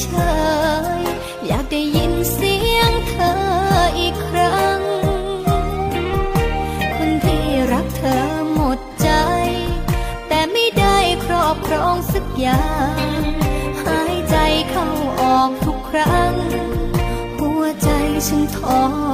เยอยากได้ยินเสียงเธออีกครั้ง คนที่รักเธอหมดใจ แต่ไม่ได้ครอบครองสักอย่าง หายใจเข้าออกทุกครั้ง หัวใจฉันท้อ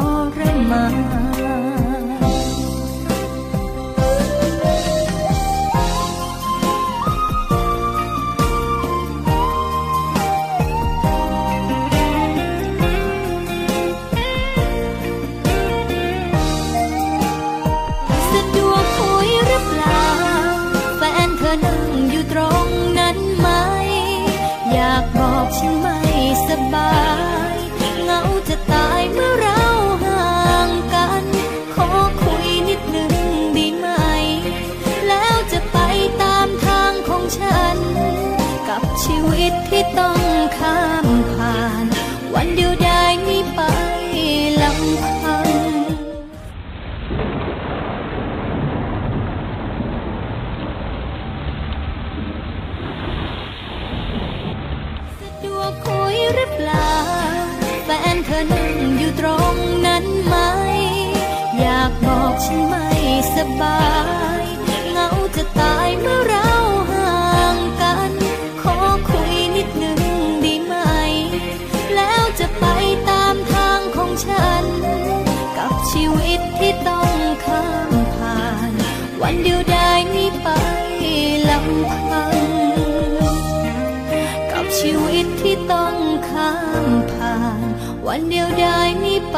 วันเดียวได้นี้ไป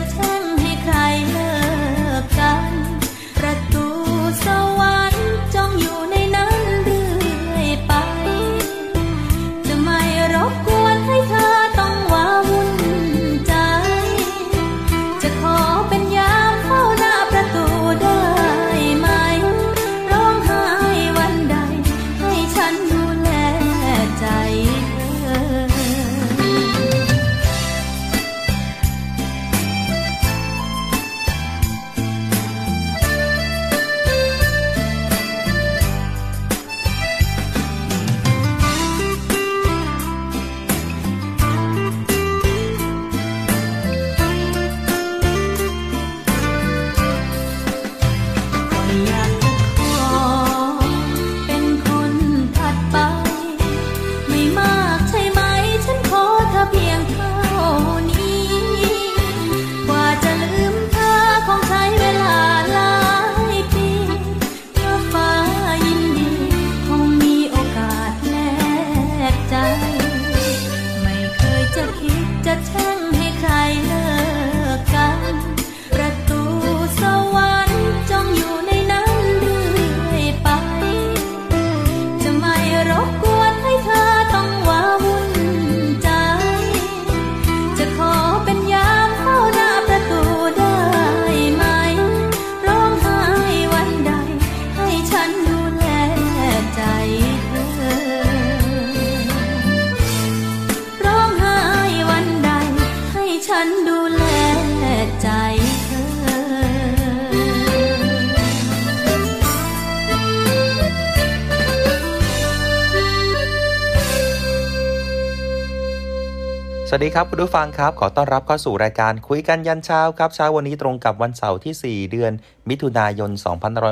the time. วัสดีครับคุณผู้ฟังครับ ขอต้อนรับเข้าสู่รายการคุยกันยันเช้าครับเช้าวันนี้ตรงกับวันเสาร์ที่ 4 เดือน มิถุนายน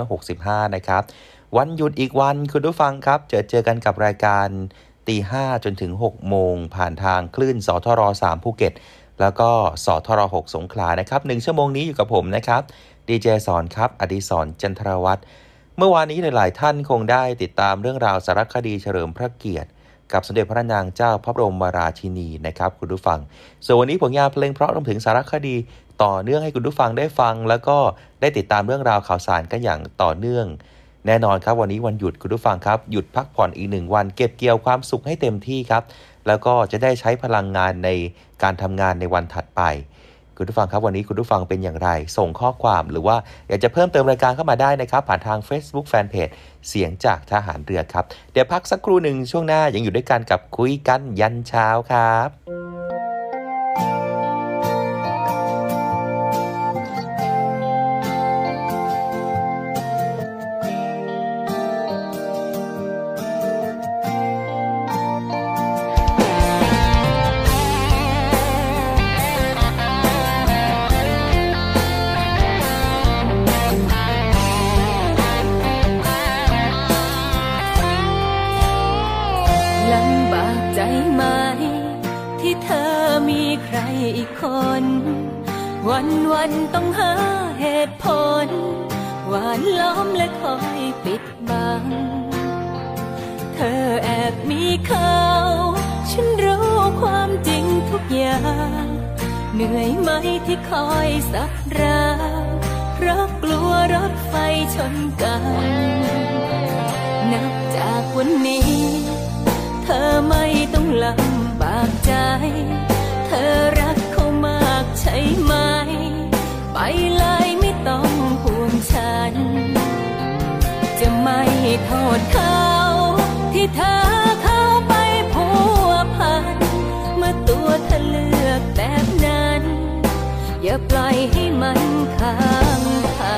2565 นะครับ วันหยุดอีกวันคุณผู้ฟังครับ เจอเจอกันกับรายการตีห้จนถึง 6 โมง ผ่านทางคลื่นสทร3ภูเก็ต แล้วก็สทร6สงขลานะครับหนึ่งชั่วโมงนี้อยู่กับผมนะครับดีเจสอนครับอดิศรจันทรวัตรเมื่อวานนี้หลาย ๆ ท่านคงได้ติดตามเรื่องราวสารคดีเฉลิมพระเกียรติ กับสมเด็จพระนางเจ้าพระบรมราชินีนะครับคุณผู้ฟัง ส่วนวันนี้ผลงานเพลงเพราะรวมถึงสารคดีต่อเนื่องให้คุณผู้ฟังได้ฟัง แล้วก็ได้ติดตามเรื่องราวข่าวสารกันอย่างต่อเนื่อง แน่นอนครับวันนี้วันหยุดคุณผู้ฟังครับหยุดพักผ่อนอีกหนึ่งวัน เก็บเกี่ยวความสุขให้เต็มที่ครับ แล้วก็จะได้ใช้พลังงานในการทำงานในวันถัดไป คุณผู้ฟังครับวันนี้คุณผู้ฟังเป็นอย่างไร ส่งข้อความหรือว่าอยากจะเพิ่มเติมรายการเข้ามาได้นะครับ ผ่านทาง Facebook Fanpage เสียงจากทหารเรือครับ เดี๋ยวพักสักครู่หนึ่งช่วงหน้ายังอยู่ด้วยกันกับคุยกันยันเช้าครับ วันต้องหาเหตุผล หวานล้อมและคอยปิดบัง เธอแอบมีเขาฉันรู้ความจริงทุกอย่าง เหนื่อยไหมที่คอยสักราวเพราะกลัวรถไฟชนกัน นับจากวันนี้ เธอไม่ต้องลำบากใจ เธอรักเขามากใช่ไหม เลยไม่ต้องห่วงฉัน จะไม่โทษเขาที่เธอเข้าไปพัวพัน เมื่อตัวเธอเลือกแบบนั้น อย่าปล่อยให้มันค้างคา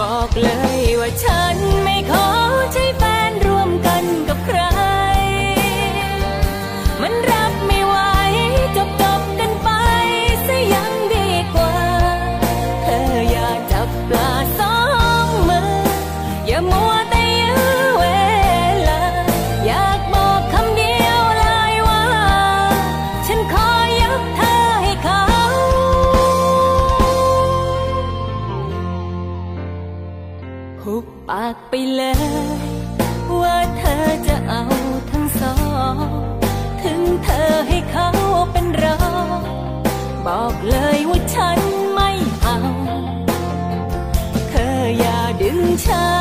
บอกเลยว่าฉันไม่ขอ ดึ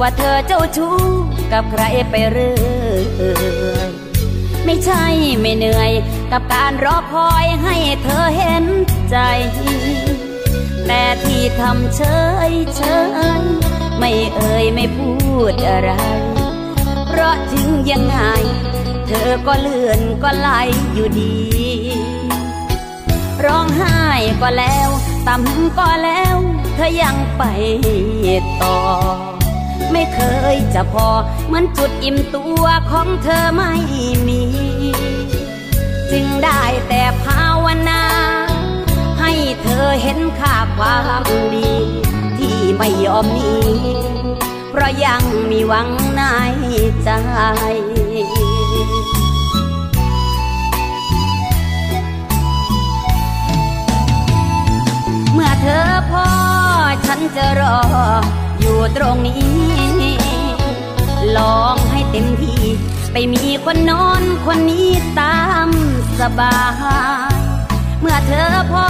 ว่าเธอเจ้าชู้กับใครไปเรื่อยไม่ใช่ไม่เหนื่อย กับการรอคอยให้เธอเห็นใจ แต่ที่ทำเฉยเฉยไม่เอ่ยไม่พูดอะไร เพราะถึงยังไง เธอก็เลื่อนก็ไหลอยู่ดี ร้องไห้ก็แล้วตำก็แล้ว เธอยังไปต่อ ไม่เคยจะพอ เหมือนจุดอิ่มตัวของเธอไม่มี จึงได้แต่ภาวนา ให้เธอเห็นค่าความดี ที่ไม่ยอมมี เพราะยังมีหวังในใจเมื่อเธอพอฉันจะรอ อยู่ตรงนี้ ลองให้เต็มที่ ไปมีคนนอนคนนี้ตามสบาย เมื่อเธอพอ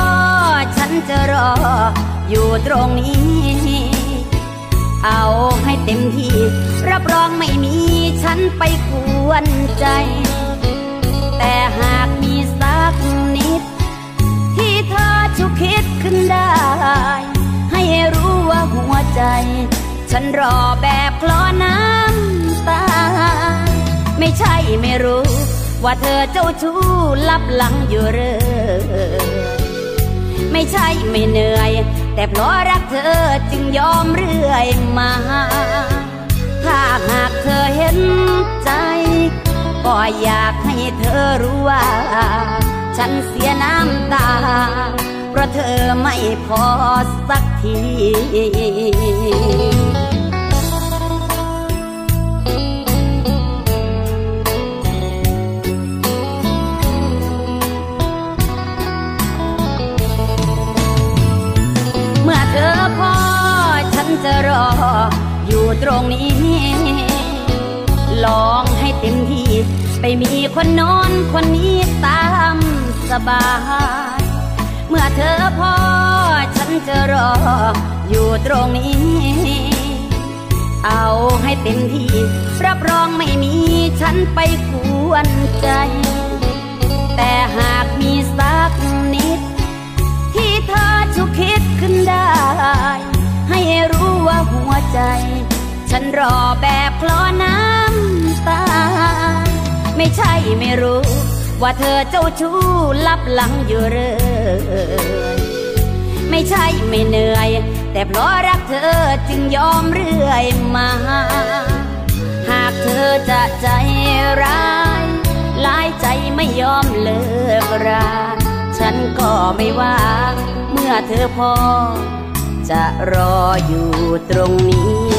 ฉันจะรอ อยู่ตรงนี้ เอาให้เต็มที่ รับรองไม่มีฉันไปกวนใจ แต่หากมีสักนิด ที่เธอชุกคิดขึ้นได้ ให้รู้ว่าหัวใจ ฉันรอแบบคลอน้ำตา ไม่ใช่ไม่รู้ ว่าเธอเจ้าชู้ลับหลังอยู่เรื่อยไม่ใช่ไม่เหนื่อย แต่เพราะรักเธอจึงยอมเรื่อยมา ถ้าหากเธอเห็นใจ ก็อยากให้เธอรู้ว่า ฉันเสียน้ำตา เพราะเธอไม่พอสักทีเมื่อเธอพอฉันจะรออยู่ตรงนี้ ลองให้เต็มที่ ไปมีคนนอนคนนี้ตามสบาย เมื่อเธอพอฉันจะรออยู่ตรงนี้ เอาให้เต็มที่ รับรองไม่มีฉันไปกวนใจ แต่หากมีสักนิด ที่เธอชุกคิดขึ้นได้ ให้รู้ว่าหัวใจ ฉันรอแบบคลอน้ำตา ไม่ใช่ไม่รู้ ว่าเธอเจ้าชู้ลับหลังอยู่เรื่อยไม่ใช่ไม่เหนื่อย แต่เพราะรักเธอจึงยอมเรื่อยมา หากเธอจะใจร้ายลายใจไม่ยอมเลิกราฉันก็ไม่ว่า เมื่อเธอพอ จะรออยู่ตรงนี้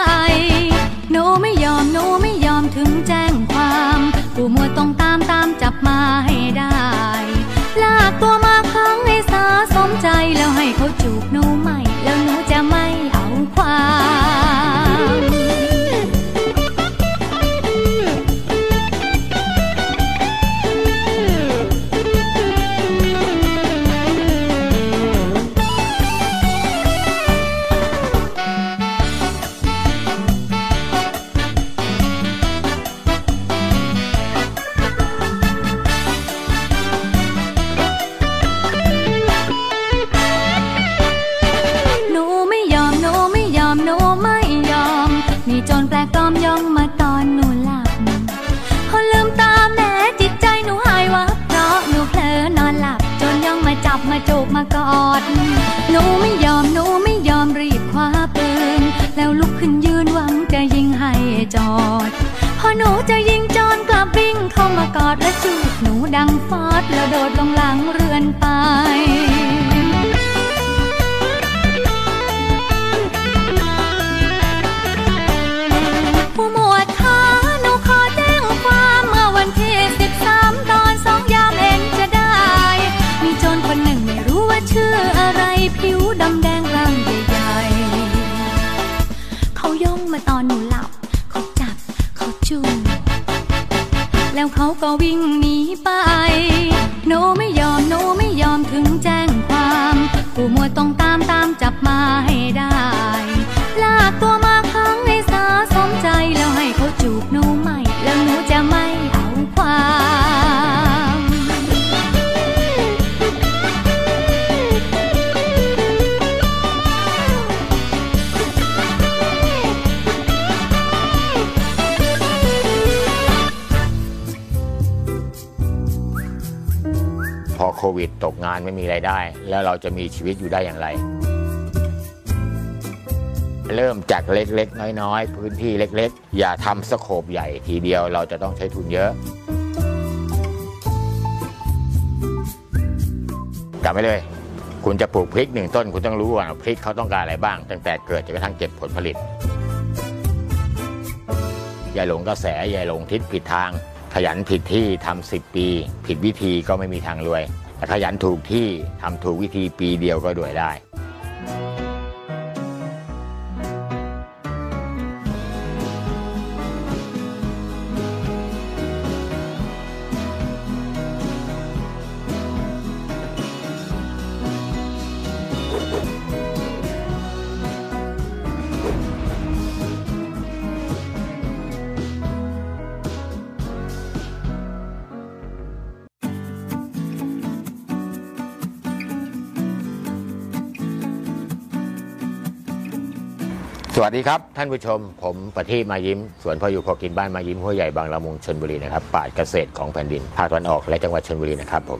จอด พอหนูจะยิงจอนกลับวิ่งเข้ามากอดและจูบหนูดังฟอดแล้วโดดลงหลังเรือนไป แล้ว แล้วเราจะมีชีวิตอยู่ได้อย่างไร เริ่มจากเล็กๆ น้อยๆ พื้นที่เล็กๆ อย่าทำสโคบใหญ่ทีเดียวเราจะต้องใช้ทุนเยอะจำไว้เลย คุณจะปลูกพริกหนึ่งต้น คุณต้องรู้ว่าพริกเขาต้องการอะไรบ้าง ตั้งแต่เกิดจนกระทั่งเก็บผลผลิตอย่าหลงกระแสอย่าหลงทิศผิดทาง ขยันผิดที่ทำสิบปี ผิดวิธีก็ไม่มีทางรวย ขยันถูกที่ทำถูกวิธีปีเดียวก็รวยได้ วัสดีครับ ท่านผู้ชม ผมประทีปมายิ้ม สวนพ่ออยู่พอกินบ้านมายิ้มหัวใหญ่บางละมุงชนบุรีนะครับป่าเกษตรของแผ่นดินภาคตะวันออกและจังหวัดชนบุรีนะครับผม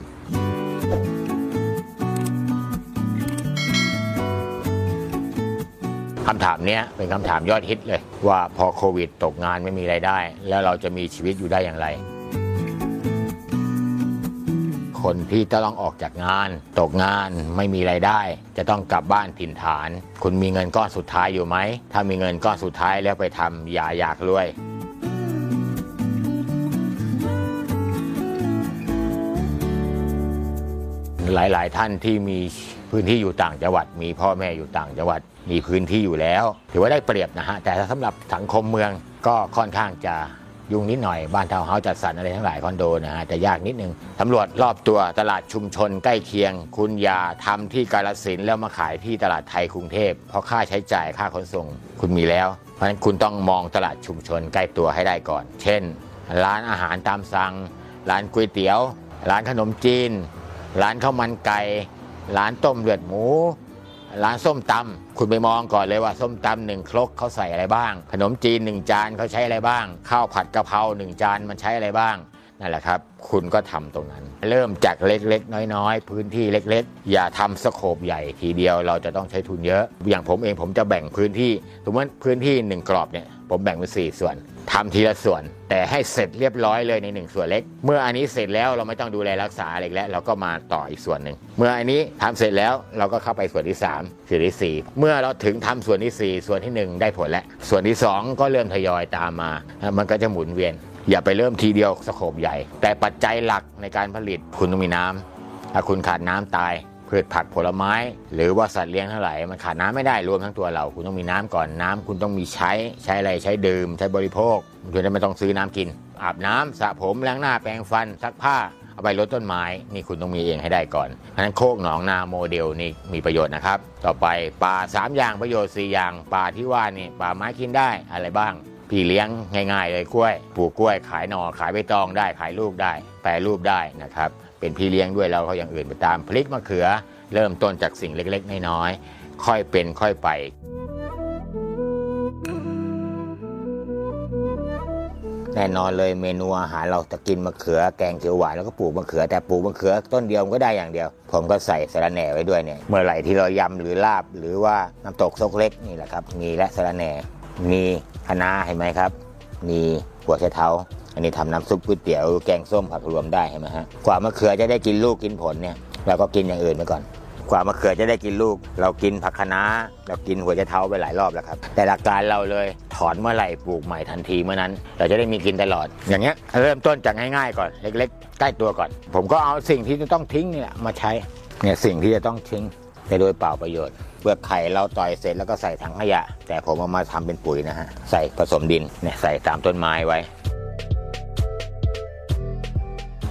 คำถามนี้เป็นคำถามยอดฮิตเลย ว่าพอโควิดตกงานไม่มีไรายได้ แล้วเราจะมีชีวิตอยู่ได้อย่างไร คนที่จะต้องออกจากงาน ตกงานไม่มีไรายได้ จะต้องกลับบ้านถิ่นฐาน คุณมีเงินก้อนสุดท้ายอยู่ไหม ถ้ามีเงินก้อนสุดท้ายแล้วไปทำอย่าอยากรวยหลาย ๆ ท่านที่มีพื้นที่อยู่ต่างจังหวัด มีพ่อแม่อยู่ต่างจังหวัด มีพื้นที่อยู่แล้ว ถือว่าได้เปรียบนะฮะ แต่สำหรับสังคมเมืองก็ค่อนข้างจะ ยุ่งนิดหน่อยบ้านทาวน์เฮาส์จัดสรรอะไรทั้งหลายคอนโดนะฮะจะยากนิดนึงตำรวจรอบตัวตลาดชุมชนใกล้เคียง คุณอย่าทำที่กาลสินแล้วมาขายที่ตลาดไทยกรุงเทพเพราะค่าใช้จ่ายค่าขนส่งคุณมีแล้ว เพราะฉะนั้นคุณต้องมองตลาดชุมชนใกล้ตัวให้ได้ก่อน เช่น ร้านอาหารตามสั่ง ร้านก๋วยเตี๋ยว ร้านขนมจีน ร้านข้าวมันไก่ ร้านต้มเลือดหมู ร้านส้มตำ คุณไปมองก่อนเลยว่าส้มตำหนึ่งครกเขาใส่อะไรบ้าง ขนมจีนหนึ่งจานเขาใช้อะไรบ้าง ข้าวผัดกะเพราหนึ่งจานมันใช้อะไรบ้างนั่นแหละครับ คุณก็ทำตรงนั้น เริ่มจากเล็กๆ น้อยๆ พื้นที่เล็กๆ อย่าทำสโคบใหญ่ทีเดียวเราจะต้องใช้ทุนเยอะ อย่างผมเองผมจะแบ่งพื้นที่สมมติพื้นที่หนึ่งกรอบเนี่ยผมแบ่งเป็นสี่ส่วน ทำทีละส่วน แต่ให้เสร็จเรียบร้อยเลยในหนึ่งส่วนเล็ก เมื่ออันนี้เสร็จแล้วเราไม่ต้องดูแลรักษาอะไรแล้ว เราก็มาต่ออีกส่วนหนึ่งเมื่ออันนี้ทำเสร็จแล้วเราก็เข้าไปส่วนที่ 3 ส่วนที่ 4 เมื่อเราถึงทำส่วนทีสี่ 4 ส่วนที่ 1 ได้ผลแล้วส่วนที่ 2 ก็เริ่มทยอยตามมา มันก็จะหมุนเวียน อย่าไปเริ่มทีเดียวสโคบใหญ่ แต่ปัจจัยหลักในการผลิตคุณต้องมีน้ำถ้าคุณขาดน้ำตาย พืชผักผลไม้ หรือว่าสัตว์เลี้ยงทั้งหลายมันขาดน้ำไม่ได้รวมทั้งตัวเรา คุณต้องมีน้ำก่อนน้ำคุณต้องมีใช้ใช้อะไรใช้ดื่ม ใช้บริโภคคุณจะไม่ต้องซื้อน้ำกิน อาบน้ำสระผมล้างหน้าแปรงฟันซักผ้าเอาไปลดต้นไม้นี่คุณต้องมีเองให้ได้ก่อนเพราะฉะนั้นโคกหนองนาโมเดลนี่มีประโยชน์นะครับ ต่อไปป่า 3 อย่างประโยชน์ 4 อย่างป่าที่ว่านี่ป่าไม้กินได้อะไรบ้างพี่เลี้ยงง่าย ๆ เลยกล้วย ปลูกกล้วยขายหน่อขายใบตองได้ขายลูกได้ แปรรูปได้นะครับ เป็นพี่เลี้ยงด้วยแล้วเขาอย่างอื่นไปตามพลิกมะเขือ เริ่มต้นจากสิ่งเล็กๆน้อยๆค่อยเป็นค่อยไป แน่นอนเลยเมนูอาหารเราจะกินมะเขือแกงเขียวหวานแล้วก็ปลูกมะเขือแต่ปลูกมะเขือต้นเดียวมันก็ได้อย่างเดียว ผมก็ใส่สะระแหน่ไว้ด้วยเนี่ยเมื่อไหร่ที่เรายำหรือลาบหรือว่าน้ำตกซกเล็กนี่แหละครับ มีและสะระแหน่มีคะน้าเห็นไหมครับ มีหัวไชเท้า อันนี้ทำน้ำซุปก๋วยเตี๋ยวแกงส้มผักรวมได้เห็นไหมฮะกว่ามะเขือจะได้กินลูกกินผลเนี่ยเราก็กินอย่างอื่นไปก่อนกว่ามะเขือจะได้กินลูก เรากินผักคะน้าเรากินหัวไชเท้าไปหลายรอบแล้วครับ แต่หลักการเราเลยถอนเมื่อไหร่ปลูกใหม่ทันทีเมื่อนั้น เราจะได้มีกินตลอด อย่างเงี้ยเริ่มต้นจากง่ายๆก่อนเล็ก ๆ ใกล้ตัวก่อน ผมก็เอาสิ่งที่จะต้องทิ้งเนี่ยมาใช้เนี่ยสิ่งที่จะต้องทิ้งแต่โดยเปล่าประโยชน์เปลือกไข่เราต่อยเสร็จแล้วก็ใส่ถังขยะ แต่ผมเอามาทำเป็นปุ๋ยนะฮะใส่ผสมดินเนี่ยใส่ตามต้นไม้ไว้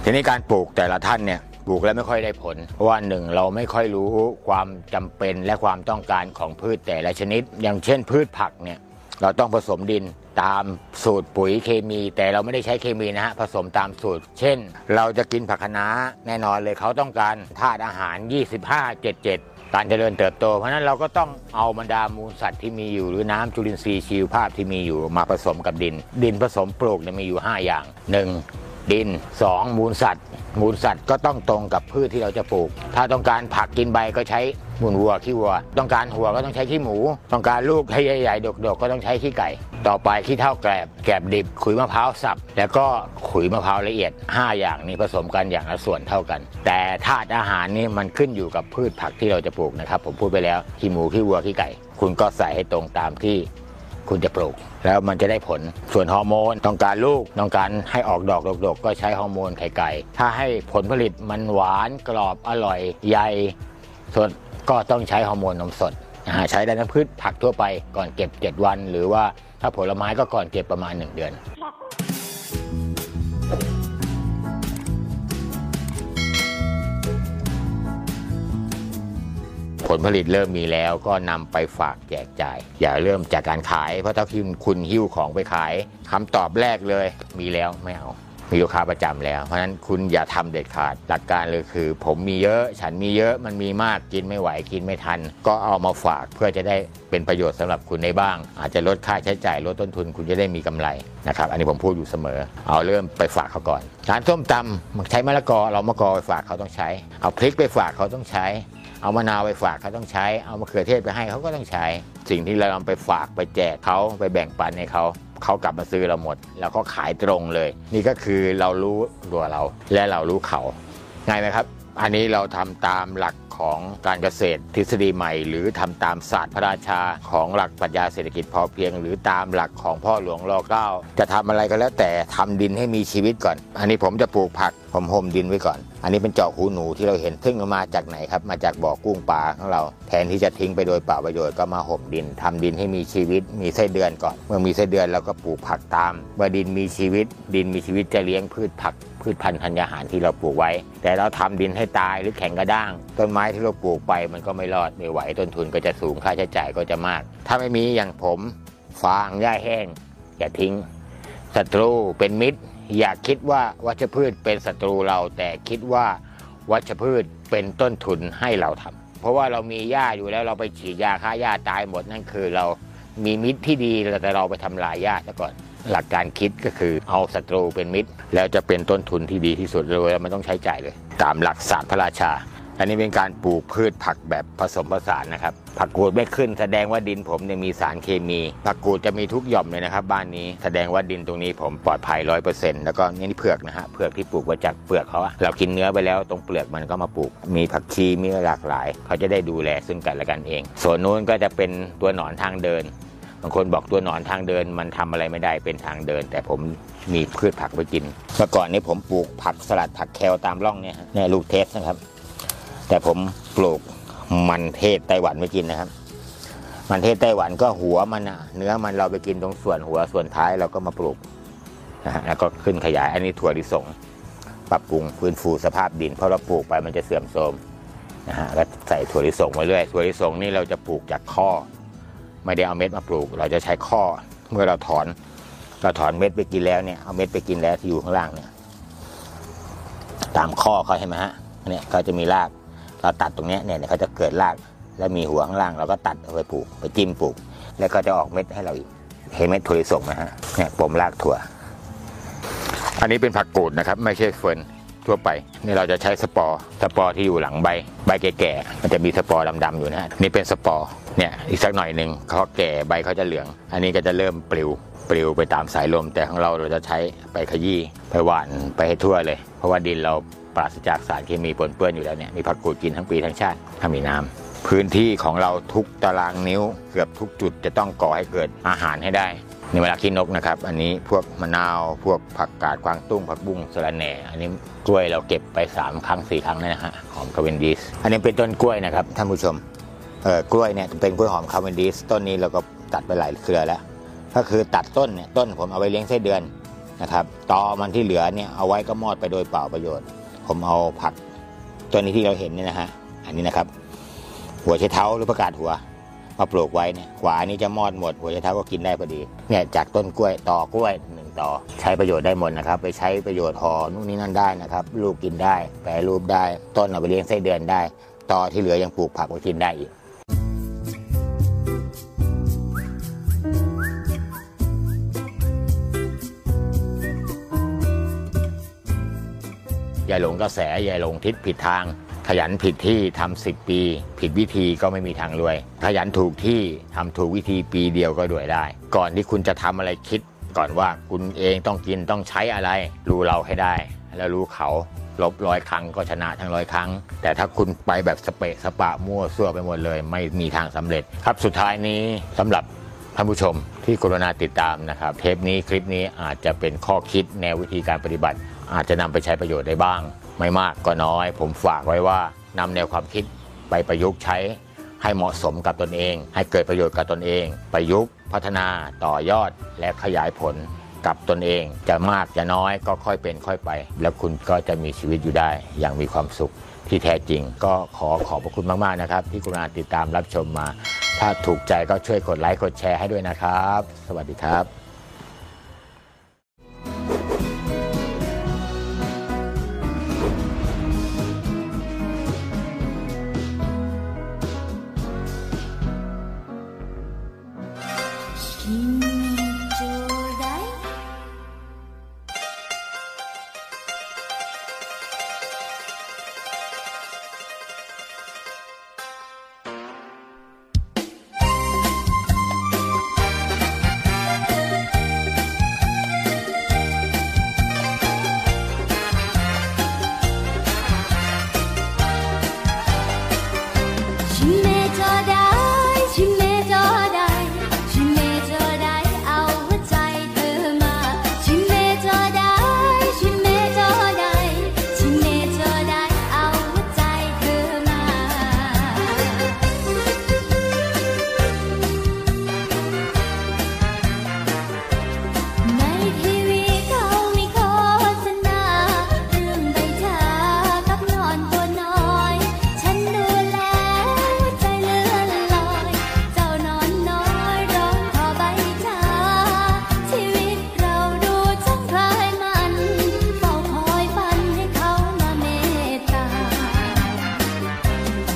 ทีนี้การปลูกแต่ละท่านเนี่ยปลูกแล้วไม่ค่อยได้ผล เพราะว่าหนึ่งเราไม่ค่อยรู้ความจำเป็นและความต้องการของพืชแต่ละชนิด อย่างเช่นพืชผักเนี่ยเราต้องผสมดินตามสูตรปุ๋ยเคมี แต่เราไม่ได้ใช้เคมีนะฮะผสมตามสูตร เช่น เราจะกินผักคะน้าแน่นอนเลยเขาต้องการธาตุอาหาร 25 77 การเจริญเติบโต เพราะนั้นเราก็ต้องเอาบรรดามูลสัตว์ที่มีอยู่ หรือน้ำจุลินทรีย์ชีวภาพที่มีอยู่มาผสมกับดิน ดินผสมปลูกเนี่ยมีอยู่ 5 อย่าง 1. ดิน 2. มูลสัตว์มูลสัตว์ก็ต้องตรงกับพืชที่เราจะปลูก ถ้าต้องการผักกินใบก็ใช้มูลวัวขี้วัว ต้องการหัวก็ต้องใช้ขี้หมู ต้องการลูกให้ใหญ่ๆดกๆ ก็ต้องใช้ขี้ไก่ ต่อไปขี้เท่าแกลบแกลบดิบขุยมะพร้าวสับ แล้วก็ขุยมะพร้าวละเอียด 5 อย่างนี้ผสมกันอย่างละส่วนเท่ากัน แต่ธาตุอาหารนี่มันขึ้นอยู่กับพืชผักที่เราจะปลูกนะครับ ผมพูดไปแล้วขี้หมูขี้วัวขี้ไก่ คุณก็ใส่ให้ตรงตามที่ คุณจะปลูก แล้วมันจะได้ผลส่วนฮอร์โมนต้องการลูกต้องการให้ออกดอกดกๆก็ใช้ฮอร์โมนไข่ไก่ ถ้าให้ผลผลิตมันหวานกรอบอร่อยใหญ่สดก็ต้องใช้ฮอร์โมนนมสดใช้ได้ทั้งพืชผักทั่วไปก่อนเก็บ 7 วัน หรือว่าถ้าผลไม้ก็ก่อนเก็บประมาณ 1 เดือน ลผลิตเริ่มมีแล้วก็นำไปฝากแจกจ่าย อย่าเริ่มจากการขาย เพราะถ้าคุณคุณหิ้วของไปขายคำตอบแรกเลย มีแล้วไม่เอามีลูกค้าประจำแล้ว เพราะฉะนั้นคุณอย่าทำเด็ดขาด หลักการเลยคือ ผมมีเยอะฉันมีเยอะมันมีมากกินไม่ไหวกินไม่ทัน ก็เอามาฝากเพื่อจะได้เป็นประโยชน์สำหรับคุณได้บ้าง อาจจะลดค่าใช้จ่ายลดต้นทุนคุณจะได้มีกำไรนะครับอันนี้ผมพูดอยู่เสมอ เอาเริ่มไปฝากเขาก่อนร้านส้มตำใช้มะละกอเรามะกอไปฝากเขาต้องใช้ เอาพริกไปฝากเขาต้องใช้ เอามะนาวไปฝากเขาต้องใช้ เอามะเขือเทศไปให้เขาก็ต้องใช้ สิ่งที่เรานำไปฝากไปแจกเขาไปแบ่งปันให้เขาเขากลับมาซื้อเราหมด แล้วก็ขายตรงเลย นี่ก็คือเรารู้ตัวเราและเรารู้เขาง่ายไหมครับ อันนี้เราทำตามหลักของการเกษตรทฤษฎีใหม่ หรือทำตามศาสตร์พระราชาของหลักปรัชญาเศรษฐกิจพอเพียง หรือตามหลักของพ่อหลวงรอเก้าจะทำอะไรก็แล้วแต่ทำดินให้มีชีวิตก่อน อันนี้ผมจะปลูกผักผมห่มดินไว้ก่อน อันนี้เป็นเจาะหูหนูที่เราเห็นซึ่งมาจากไหนครับ มาจากบ่อกุ้งปลาของเรา แทนที่จะทิ้งไปโดยเปล่าประโยชน์ก็มาห่มดินทำดินให้มีชีวิต มีไส้เดือนก่อน เมื่อมีไส้เดือนเราก็ปลูกผักตาม เมื่อดินมีชีวิต ดินมีชีวิตจะเลี้ยงพืชผัก พืชพันธุ์ธัญญาหารที่เราปลูกไว้ แต่เราทำดินให้ตายหรือแข็งกระด้าง ต้นไม้ที่เราปลูกไปมันก็ไม่รอดไม่ไหวต้นทุนก็จะสูงค่าใช้จ่ายก็จะมาก ถ้าไม่มีอย่างผมฟางหญ้าแห้ง อย่าทิ้งศัตรูเป็นมิตร อย่าคิดว่าวัชพืชเป็นศัตรูเรา แต่คิดว่าวัชพืชเป็นต้นทุนให้เราทำเพราะว่าเรามีหญ้าอยู่แล้วเราไปฉีดยาฆ่าหญ้าตายหมดนั่นคือเรามีมิตรที่ดีแต่เราไปทำลายหญ้าซะก่อน หลักการคิดก็คือเอาศัตรูเป็นมิตร แล้วจะเป็นต้นทุนที่ดีที่สุดเลยแล้วมันต้องใช้จ่ายเลย ตามหลักศาสตร์พระราชา อันนี้เป็นการปลูกพืชผักแบบผสมผสานนะครับ ผักกูดไม่ขึ้น แสดงว่าดินผมเนี่ยมีสารเคมี ผักกูดจะมีทุกหย่อมเลยนะครับบ้านนี้แสดงว่าดินตรงนี้ผมปลอดภัยร้อยเปอร์เซ็นต์แล้วก็นี่เผือกนะฮะเผือกที่ปลูกมาจากเปลือกเขาอะเรากินเนื้อไปแล้วตรงเปลือกมันก็มาปลูก มีผักชีมีหลากหลาย เขาจะได้ดูแลซึ่งกันและกันเอง ส่วนนู้นก็จะเป็นตัวหนอนทางเดิน บางคนบอกตัวหนอนทางเดินมันทำอะไรไม่ได้เป็นทางเดิน แต่ผมมีพืชผักไปกินเมื่อก่อนนี้ผมปลูกผักสลัดผักแคลตามร่องเนี่ยฮะเนี่ยลูกเทสนะครับ แต่ผมปลูกมันเทศไต้หวันไม่กินนะครับ มันเทศไต้หวันก็หัวมันอะเนื้อมันเราไปกินตรงส่วนหัวส่วนท้ายเราก็มาปลูกนะฮะแล้วก็ขึ้นขยายอันนี้ถั่วลิสงปรับปรุงฟื้นฟูสภาพดิน เพราะเราปลูกไปมันจะเสื่อมโทรมนะฮะก็ใส่ถั่วลิสงมาเรื่อยถั่วลิสงนี่เราจะปลูกจากข้อ ไม่ได้เอาเม็ดมาปลูก เราจะใช้ข้อเมื่อเราถอนเราถอนเม็ดไปกินแล้วเนี่ยเอาเม็ดไปกินแล้วที่อยู่ข้างล่างเนี่ย ตามข้อเขาใช่ไหมฮะเนี่ยเขาจะมีราก เราตัดตรงนี้เนี่ยเขาจะเกิดรากแล้วมีหัวข้างล่างเราก็ตัดเอาไปปลูก ไปจิ้มปลูก แล้วก็จะออกเม็ดให้เราอีกเห็นเม็ดถั่วลิสงไหมฮะเนี่ยปมรากถั่ว อันนี้เป็นผักกูดนะครับ ไม่ใช่เฟิร์นทั่วไปนี่เราจะใช้สปอร์สปอร์ที่อยู่หลังใบ ใบแก่ๆมันจะมีสปอร์ดำๆอยู่นะฮะนี่เป็นสปอร์ เนี่ยอีกสักหน่อยหนึ่งเขาแก่ใบเขาจะเหลือง อันนี้ก็จะเริ่มปลิวปลิวไปตามสายลม แต่ของเราเราจะใช้ไปขยี้ไปหว่านไปให้ทั่วเลย เพราะว่าดินเราปราศจากสารเคมีปนเปื้อนอยู่แล้วเนี่ยมีผักกูดกินทั้งปีทั้งชาติถ้ามีน้ำพื้นที่ของเราทุกตารางนิ้วเกือบทุกจุดจะต้องก่อให้เกิดอาหารให้ได้ในเวลาขี้นกนะครับ อันนี้พวกมะนาว พวกผักกาดกวางตุ้ง ผักบุ้งสะระแหน่ อันนี้กล้วยเราเก็บไป 3 ครั้ง 4 ครั้งแล้วนะฮะหอมคาเวนดิส อันนี้เป็นต้นกล้วยนะครับท่านผู้ชม กล้วยเนี่ยเป็นกล้วยหอมคาเวนดิสต้นนี้เราก็ตัดไปหลายเครือแล้ว ก็คือตัดต้นเนี่ยต้นผมเอาไว้เลี้ยงไส้เดือนนะครับตอมันที่เหลือเนี่ยเอาไว้ก็มอดไปโดยเปล่าประโยชน์ ผมเอาผักตัวนี้ที่เราเห็นเนี่ยนะฮะอันนี้นะครับ หัวไชเท้าหรือผักกาดหัวมาปลูกไว้เนี่ยกว่านี้จะมอดหมด หัวไชเท้าก็กินได้พอดีเนี่ยจากต้นกล้วยต่อกล้วยหนึ่งต่อใช้ประโยชน์ได้หมดนะครับ ไปใช้ประโยชน์ห่อนู่นนี่นั่นได้นะครับลูกกินได้แปรรูปได้ ต้นเอาไปเลี้ยงไส้เดือนได้ ต่อที่เหลือยังปลูกผักไว้กินได้อีก อย่าหลงกระแสอย่าหลงทิศผิดทาง ขยันผิดที่ทำสิบปี ผิดวิธีก็ไม่มีทางรวย ขยันถูกที่ทำถูกวิธีปีเดียวก็รวยได้ ก่อนที่คุณจะทำอะไรคิด ก่อนว่าคุณเองต้องกินต้องใช้อะไร รู้เราให้ได้ แล้วรู้เขาลบร้อยครั้งก็ชนะทั้งร้อยครั้ง แต่ถ้าคุณไปแบบสเปะสปะมั่วซั่วไปหมดเลย ไม่มีทางสำเร็จ ครับสุดท้ายนี้สำหรับท่านผู้ชมที่กรุณาติดตามนะครับ เทปนี้คลิปนี้อาจจะเป็นข้อคิดแนววิธีการปฏิบัติ อาจจะนำไปใช้ประโยชน์ได้บ้าง ไม่มากก็น้อย ผมฝากไว้ว่านำแนวความคิดไปประยุกต์ใช้ให้เหมาะสมกับตนเอง ให้เกิดประโยชน์กับตนเอง ประยุกต์พัฒนาต่อยอดและขยายผลกับตนเอง จะมากจะน้อยก็ค่อยเป็นค่อยไป แล้วคุณก็จะมีชีวิตอยู่ได้ อย่างมีความสุขที่แท้จริง ก็ขอขอบพระคุณมาก ๆ นะครับ ที่กรุณาติดตามรับชมมา ถ้าถูกใจก็ช่วยกดไลค์กดแชร์ให้ด้วยนะครับ สวัสดีครับ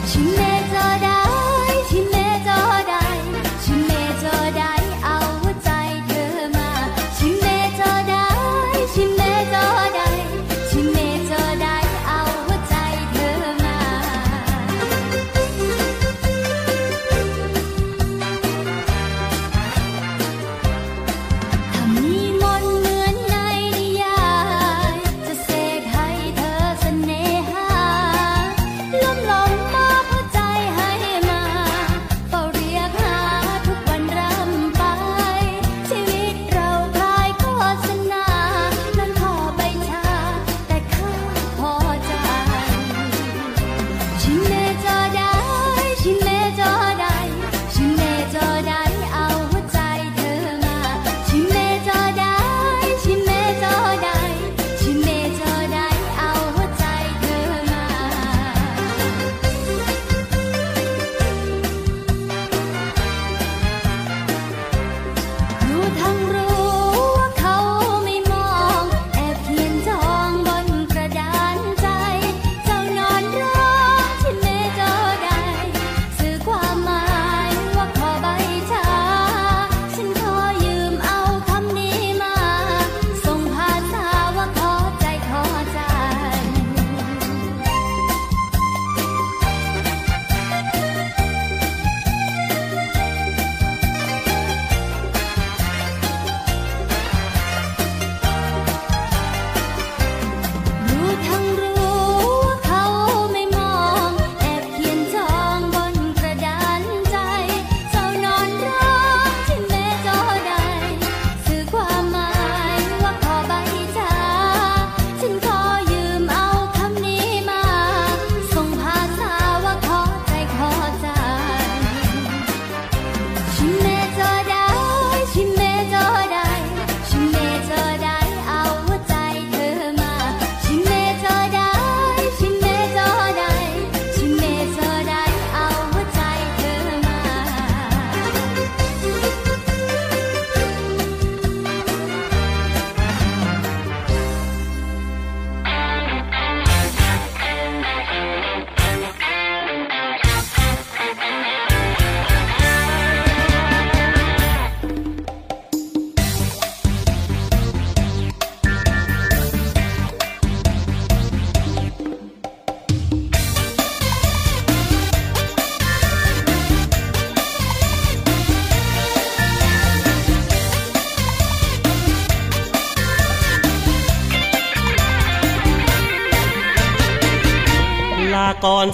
ฝั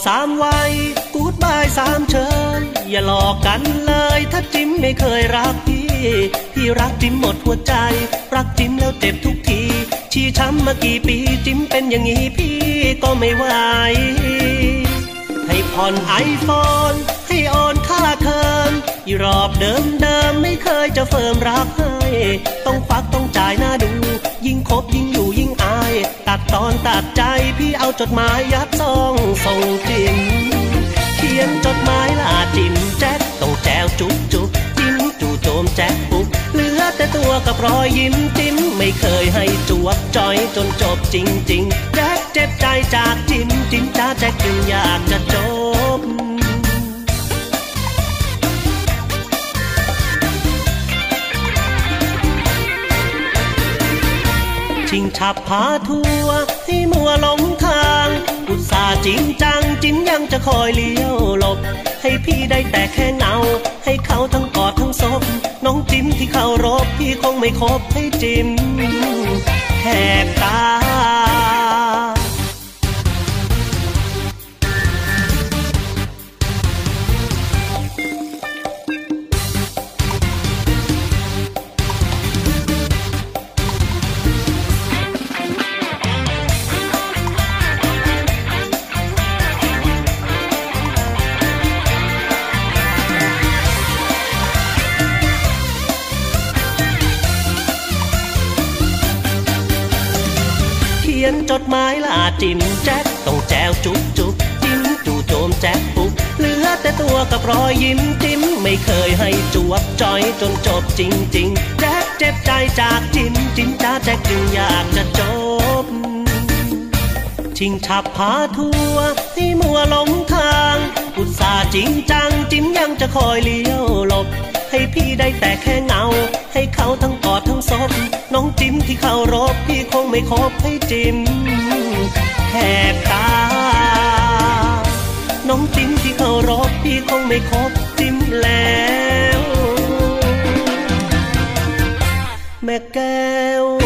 นให้เขามาเมตตาชิเมจอก่อนสามวัยกูดบายสามเชิญอย่าหลอกกันเลย ถ้าจิ้มไม่เคยรักพี่ พี่รักจิ้มหมดหัวใจ รักจิ้มแล้วเจ็บทุกที ชี้ช้ำมากี่ปีจิ้มเป็นอย่างนี้พี่ก็ไม่ไหวให้ผ่อนไอโฟนให้โอนค่าเทอมอีรอบเดิมเดิมไม่เคยจะเฟิร์มรักให้ ต้องควักต้องจ่ายหน้า ตัดใจพี่เอาจดหมายยัดซองส่งจิมเขียนจดหมายลาจิมแจ็คต้องแจวจุ๊บจุ๊บจิ้มจู่โจมแจ็คปุ๊บเหลือแต่ตัวกับรอยยิ้มจิ้มไม่เคยให้จวบจอยจนจบจริงจริงแจ็คเจ็บใจจากจิ้มจิ้มจ้าแจ็คจึงอยากจะจบ ชิงฉับพาทัวให้มัวหลงทาง อุตส่าห์จริงจังจินยังจะคอยเลี้ยวหลบ ให้พี่ได้แต่แค่เงา ให้เขาทั้งกอดทั้งศพน้องจิ้มที่เขารบพี่คงไม่คบให้จิ้มแหกตา จิ้มแจ็คต้องแจวจุ๊บจุ๊บจิ้มจู่โจมแจ็คปุ๊บเหลือแต่ตัวกับรอยยิ้มจิ้มไม่เคยให้จวบจอยจนจบจริงๆแจ็คเจ็บใจจากจิ้มจิ้มจ้าแจ็คจึงอยากจะจบ ชิงฉับพาทัวให้มัวหลงทางอุตส่าห์จริงจังจิ้มยังจะคอยเลี้ยวหลบให้พี่ได้แต่แค่เงา ให้เขาทั้งกอดทั้งศพน้องจิ้มที่เขารบพี่คงไม่คบให้จิ้ม แหกตา น้องจิ้มที่เขารบพี่คงไม่คบจิ้มแล้ว แม่แก้ว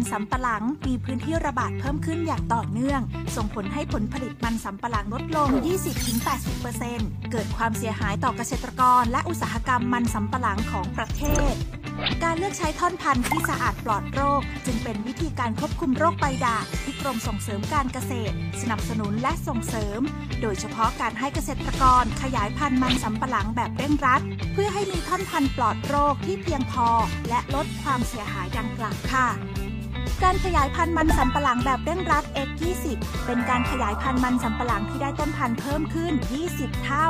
มันสำปะหลังมีพื้นที่ระบาดเพิ่มขึ้นอย่างต่อเนื่อง ส่งผลให้ผลผลิตมันสำปะหลังลดลง 20-80%เกิดความเสียหายต่อเกษตรกร และอุตสาหกรรมมันสำปะหลังของประเทศ การเลือกใช้ท่อนพันธุ์ที่สะอาดปลอดโรค จึงเป็นวิธีการควบคุมโรคใบด่างที่กรมส่งเสริมการเกษตร สนับสนุนและส่งเสริม โดยเฉพาะการให้เกษตรกรขยายพันธุ์มันสำปะหลังแบบเร่งรัด เพื่อให้มีท่อนพันธุ์ปลอดโรคที่เพียงพอ และลดความเสียหายดังกล่าวค่ะ การขยายพันธุ์มันสำปะหลังแบบเร่งรัด X20 เป็นการขยายพันธุ์มันสำปะหลังที่ได้ต้นพันธุ์เพิ่มขึ้น 20 เท่า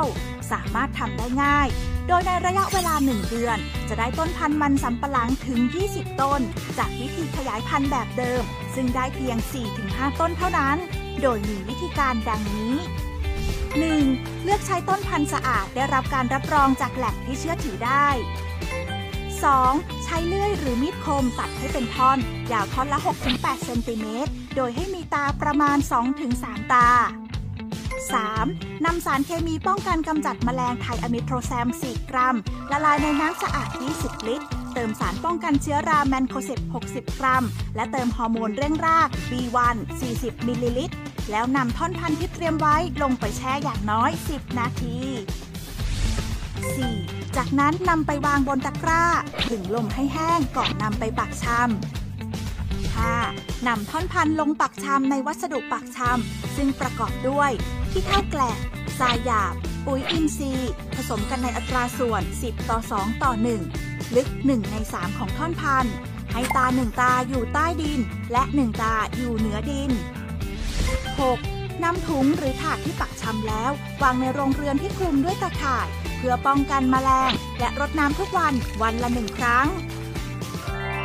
สามารถทำได้ง่าย โดยในระยะเวลา 1 เดือน จะได้ต้นพันธุ์มันสำปะหลังถึง 20 ต้น จากวิธีขยายพันธุ์แบบเดิม ซึ่งได้เพียง 4-5 ต้นเท่านั้น โดยมีวิธีการดังนี้ 1. เลือกใช้ต้นพันธุ์สะอาดได้รับการรับรองจากแหล่งที่เชื่อถือได้ 2. ใช้เลื่อยหรือมีดคมตัดให้เป็นท่อน ยาวท่อนละ 6-8 เซนติเมตร โดยให้มีตาประมาณ 2-3 ตา 3. นำสารเคมีป้องกันกำจัดแมลงไทอะมีทอกแซม 4 กรัม ละลายในน้ำสะอาด 20 ลิตร เติมสารป้องกันเชื้อราแมนโคเซป60 กรัม และเติมฮอร์โมนเร่งราก B1 40 มิลลิลิตร แล้วนำท่อนพันธุ์ที่เตรียมไว้ลงไปแช่อย่างน้อย 10 นาที 4. จากนั้นนำไปวางบนตะกร้าถึงลมให้แห้งก่อนนำไปปักชำ 5. นำท่อนพันธุ์ลงปักชำในวัสดุปักชำซึ่งประกอบด้วยขี้เท่าแกลบทรายหยาบ ปุ๋ยอินทรีย์ ผสมกันในอัตราส่วน 10 ต่อ 2 ต่อ 1 ลึก 1 ใน 3 ของท่อนพันธุ์ให้ตา1ตาอยู่ใต้ดิน และ 1 ตาอยู่เหนือดิน 6. นำถุงหรือถาดที่ปักชำแล้ว วางในโรงเรือนที่คลุมด้วยตะข่าย เพื่อป้องกันแมลง และรดน้ำทุกวันวันละหนึ่งครั้ง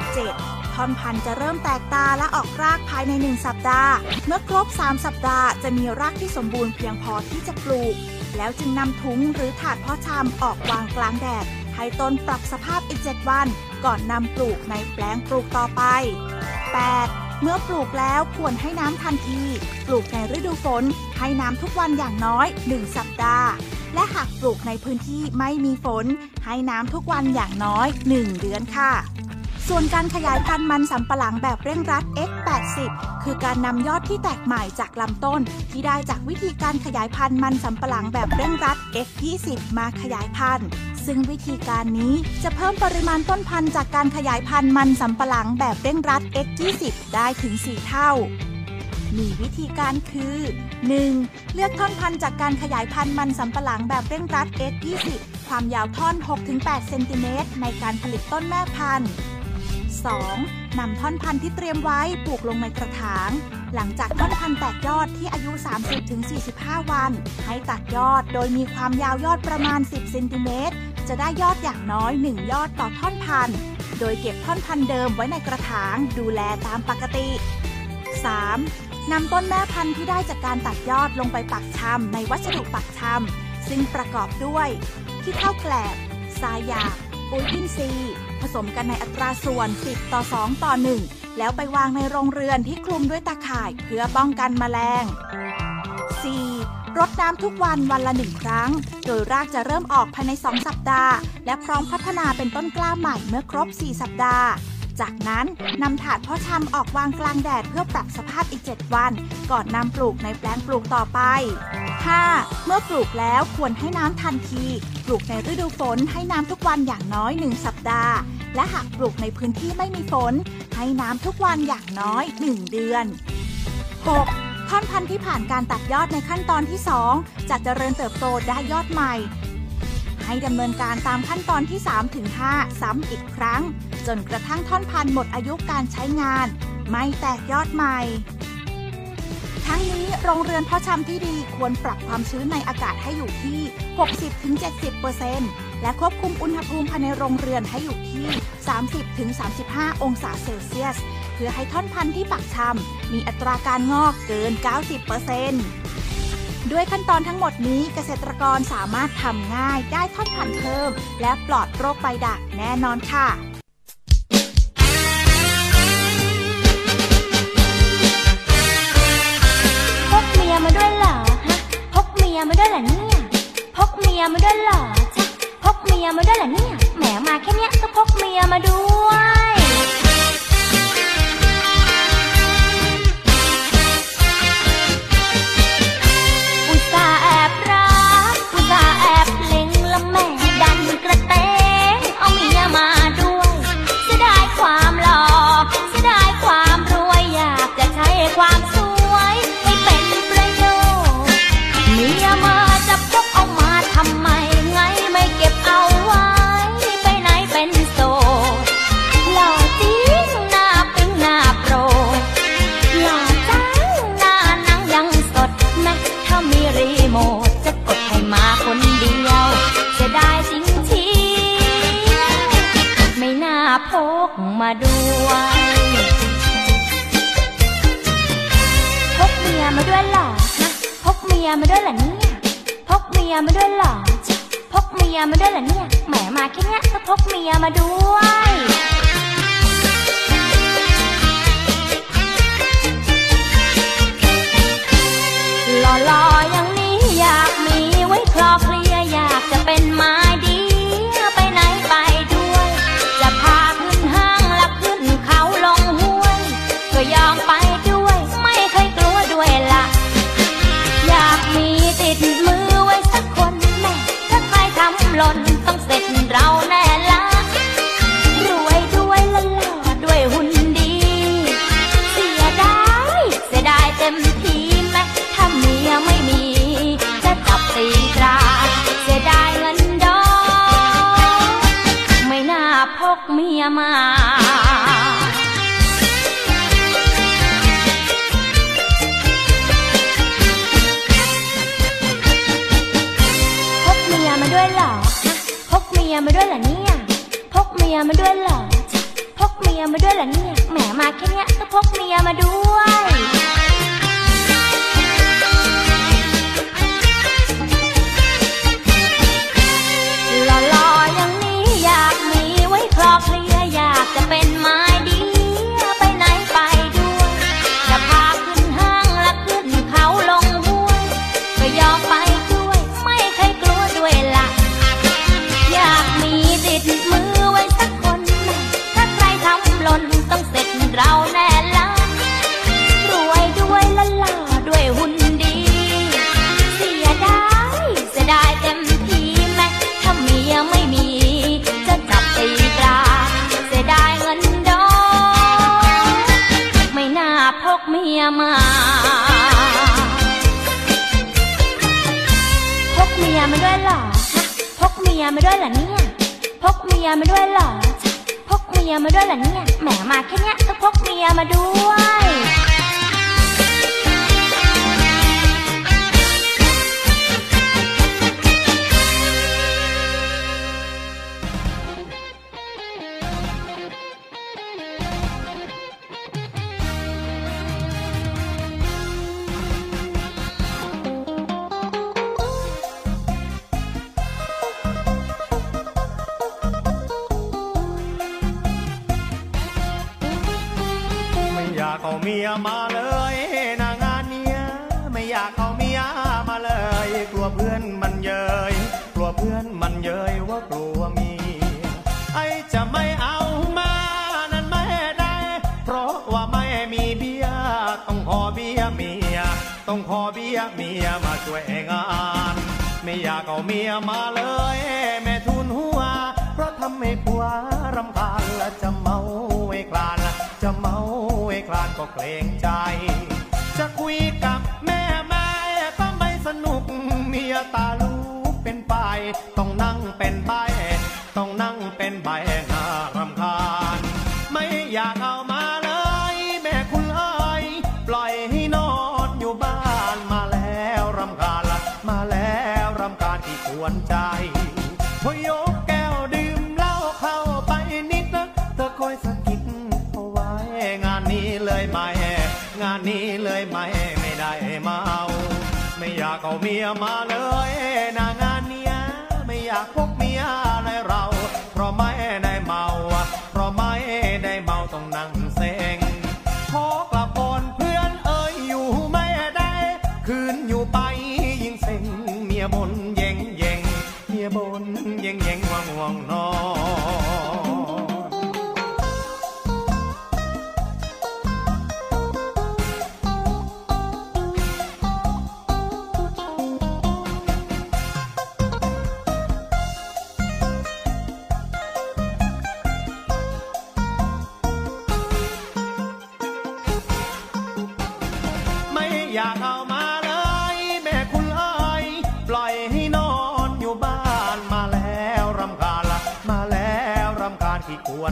7. ท่อนพันธุ์จะเริ่มแตกตาและออกรากภายใน 1 สัปดาห์ เมื่อครบ 3 สัปดาห์จะมีรากที่สมบูรณ์เพียงพอที่จะปลูก แล้วจึงนำถุงหรือถาดพาะชำออกวางกลางแดด ให้ต้นปรับสภาพอีก 7 วัน ก่อนนำปลูกในแปลงปลูกต่อไป 8. เมื่อปลูกแล้วควรให้น้ำทันที ปลูกในฤดูฝน ให้น้ำทุกวันอย่างน้อย 1 สัปดาห์ และหากปลูกในพื้นที่ไม่มีฝน ให้น้ำทุกวันอย่างน้อย 1 เดือนค่ะ ส่วนการขยายพันธุ์มันสำปะหลังแบบเร่งรัด X80 คือการนำยอดที่แตกใหม่จากลำต้น ที่ได้จากวิธีการขยายพันธุ์มันสำปะหลังแบบเร่งรัด X20 มาขยายพันธุ์ ซึ่งวิธีการนี้จะเพิ่มปริมาณต้นพันธุ์จากการขยายพันธุ์มันสำปะหลังแบบเร่งรัด X20 ได้ถึง 4 เท่า มีวิธีการคือ 1. เลือกท่อนพันธุ์จากการขยายพันธุ์มันสำปะหลังแบบเร่งรัด X20 ความยาวท่อน 6-8 เซนติเมตรในการผลิตต้นแม่พันธุ์ 2. นำท่อนพันธุ์ที่เตรียมไว้ปลูกลงในกระถาง หลังจากท่อนพันธุ์แตกยอดที่อายุ 30-45 วัน ให้ตัดยอดโดยมีความยาวยอดประมาณ 10 เซนติเมตร จะได้ยอดอย่างน้อย 1 ยอดต่อท่อนพันธุ์ โดยเก็บท่อนพันธุ์เดิมไว้ในกระถาง ดูแลตามปกติ 3. นำต้นแม่พันธุ์ที่ได้จากการตัดยอดลงไปปักชำในวัสดุปักชำซึ่งประกอบด้วยขี้เท่าแกลบทรายหยาบปุ๋ยอินทรีย์ผสมกันในอัตราส่วน 10 ต่อ 2 ต่อ 1 แล้วไปวางในโรงเรือนที่คลุมด้วยตาข่ายเพื่อป้องกันแมลง 4. รดน้ำทุกวันวันละหนึ่งครั้ง โดยรากจะเริ่มออกภายใน 2 สัปดาห์ และพร้อมพัฒนาเป็นต้นกล้าใหม่เมื่อครบ 4 สัปดาห์ จากนั้นนำถาดเพาะชำออกวางกลางแดดเพื่อปรับสภาพอีก 7 วัน ก่อนนำปลูกในแปลงปลูกต่อไป 5. เมื่อปลูกแล้วควรให้น้ำทันที ปลูกในฤดูฝนให้น้ำทุกวันอย่างน้อย 1 สัปดาห์ และหากปลูกในพื้นที่ไม่มีฝน ให้น้ำทุกวันอย่างน้อย 1 เดือน 6. ท่อนพันธุ์ที่ผ่านการตัดยอดในขั้นตอนที่ 2 จะเจริญเติบโตได้ยอดใหม่ ให้ดำเนินการตามขั้นตอนที่ 3 ถึง 5 ซ้ำอีกครั้ง จนกระทั่งท่อนพันธุ์หมดอายุการใช้งาน ไม่แตกยอดใหม่ทั้งนี้โรงเรือนเพาะชำที่ดีควรปรับความชื้นในอากาศให้อยู่ที่ 60-70%และควบคุมอุณหภูมิภายในโรงเรือนให้อยู่ที่ 30-35 องศาเซลเซียส เพื่อให้ท่อนพันธุ์ที่ปักชำมีอัตราการงอกเกิน 90%ด้วยขั้นตอนทั้งหมดนี้เกษตรกรสามารถทำง่ายได้ท่อนพันธุ์เพิ่ม และปลอดโรคใบด่างแน่นอนค่ะพกเมียมาด้วยเหรอฮะพกเมียมาด้วยเหรอเนี่ยพกเมียมาด้วยเหรอจ๊ะพกเมียมาด้วยเหรอเนี่ยแหมมาแค่เนี้ยก็พกเมียมาด้วย ยมาด้วยหรอ พกเมียมาด้วยเหรอเนี่ยแหมมาแค่เนี้ยก็พกเมียมาด้วยหล่อๆอย่างนี้อยากมีไว้คลอเคลียอยากจะเป็นมา เมียมาช่วยงาน ไม่อยากเอาเมียมาเลย แม่ทุนหัว เพราะทำให้ผัวรำคาญและจะเมาไอ้คลาน จะเมาไอ้คลานก็เกรงใจ จะคุยกับแม่แม่ก็ไม่สนุก เมียตาลูกเป็นไป ต้องนั่งเป็นใบต้องนั่งเป็นใบหน้ารำคาญ ไม่อยากเอามา นี้เลยไม่ไม่ได้เมา ไม่อยากเอาเมียมาเลย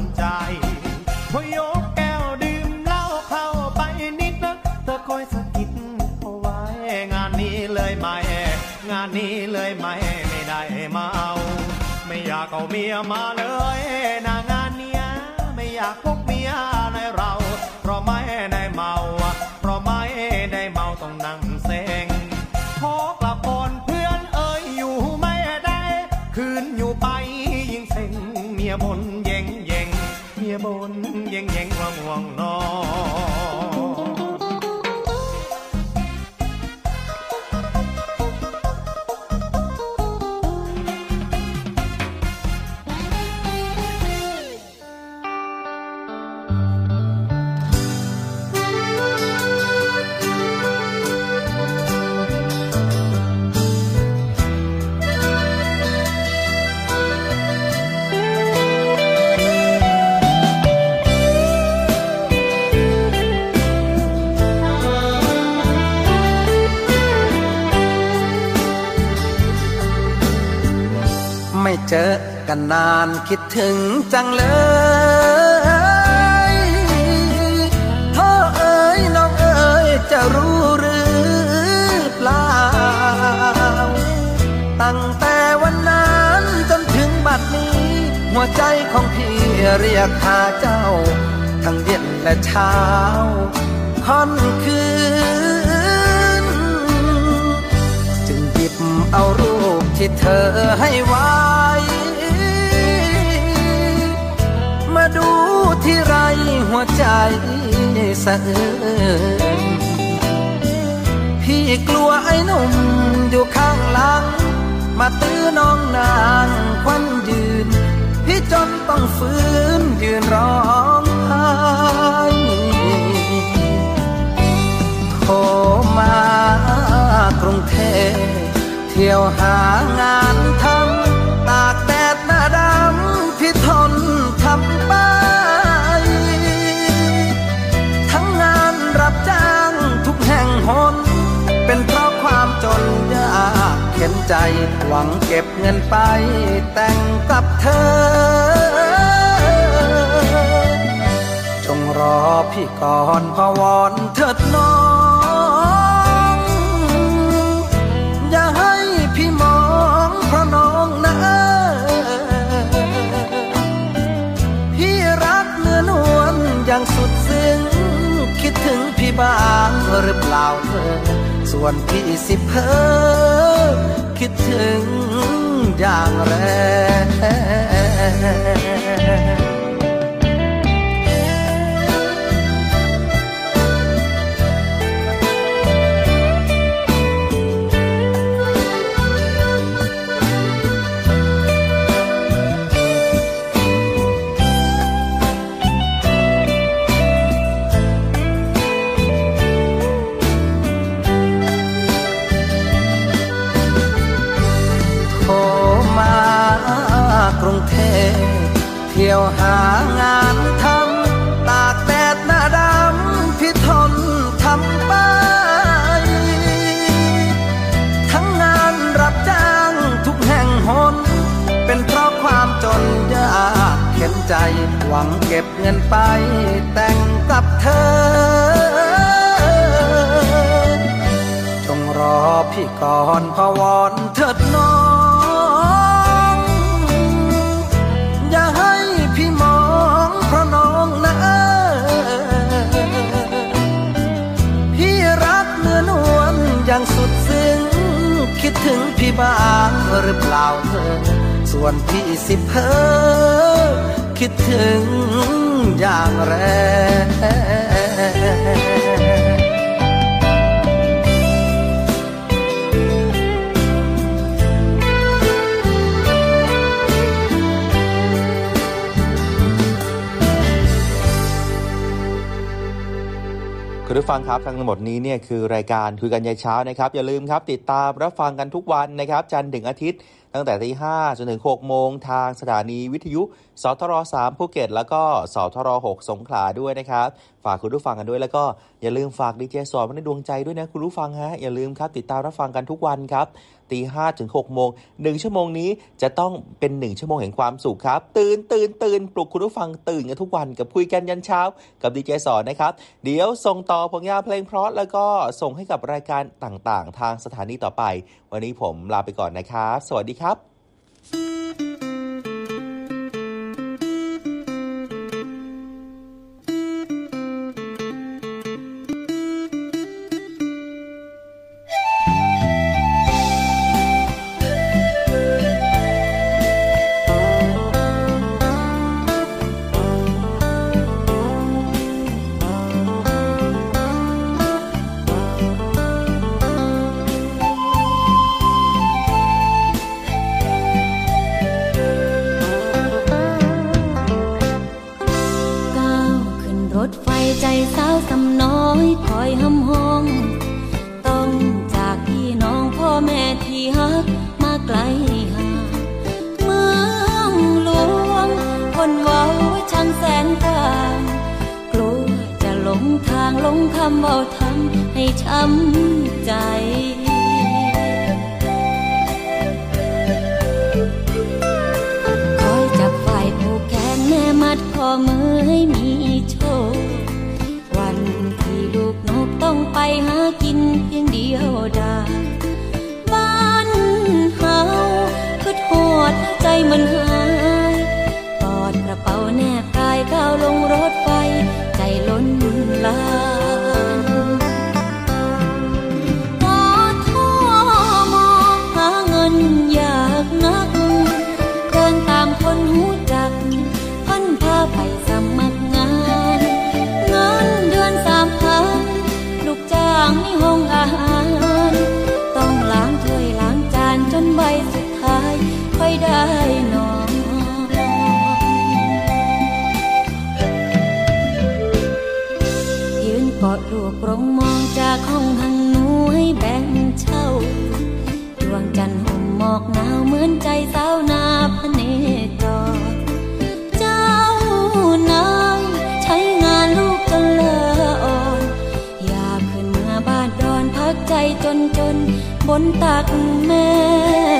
นใจพอยกแก้วดื่มเหล้าเข้าไปนิดนะเธอคอยสะกิดเอาไว้ งานนี้เลยไม่ งานนี้เลยไม่ไม่ได้เมาไม่อยากเอาเมียมาเลยนะงานเนี้ยไม่อยากพก กันนานคิดถึงจังเลยเธอเอ๋ยน้องเอ๋ยจะรู้หรือเปล่า ตั้งแต่วันนั้นจนถึงบัดนี้ หัวใจของพี่เรียกหาเจ้า ทั้งเย็นและเช้าค่อนคืน จึงหยิบเอารูปที่เธอให้ไว้ ที่ไรหัวใจสะอื้นพี่กลัวไอ้หนุ่มอยู่ข้างหลัง มาตื้อน้องนางควันยืน พี่จนต้องฟื้นยืนร้องไห้โทรมากรุงเทพเที่ยวหางานทำ ใจหวังเก็บเงินไปแต่งกับเธอ จงรอพี่ก่อนพวอนเถิดน้อง อย่าให้พี่มองเพราะน้องนะ พี่รักเนื้อนวลอย่างสุดซึ้ง คิดถึงพี่บ้างหรือเปล่าเธอ ส่วนพี่สิเพอคิดถึงอย่างแรง กรุงเทพเที่ยวหางานทำตากแดดหน้าดำพี่ทนทำไปทั้งงานรับจ้างทุกแห่งหน เป็นเพราะความจนยากเข็นใจหวังเก็บเงินไป แต่งกับเธอ จงรอพี่ก่อนพวอนเถิดน้อง บ้างหรือเปล่าเธอ ส่วนพี่สิเพอคิดถึงอย่างแรง คุณผู้ฟังครับทั้งหมดนี้เนี่ยคือรายการคุยกันยายเช้านะครับ อย่าลืมครับ ติดตามรับฟังกันทุกวันนะครับ จันทร์ถึงอาทิตย์ ตั้งแต่ตีห้าจนถึงหกโมงทางสถานีวิทยุสทร3ภูเก็ต แล้วก็สทร6สงขลาด้วยนะครับ ฝากคุณผู้ฟังกันด้วยแล้วก็อย่าลืมฝากดีเจสอนไว้ในดวงใจด้วยนะคุณผู้ฟังฮะอย่าลืมครับ ติดตามรับฟังกันทุกวันครับตีห้าถึงหกโมงหนึ่งชั่วโมงนี้จะต้องเป็นหนึ่งชั่วโมงแห่งความสุขครับ ตื่นตื่นตื่นปลุกคุณผู้ฟังตื่นกันทุกวันกับคุยกันยันเช้า กับดีเจสอนนะครับเดี๋ยวส่งต่อผลงานเพลงเพราะแล้วก็ส่งให้กับรายการต่างๆ ทางสถานีต่อไป วันนี้ผมลาไปก่อนนะครับ สวัสดีครับ นบนตักแม่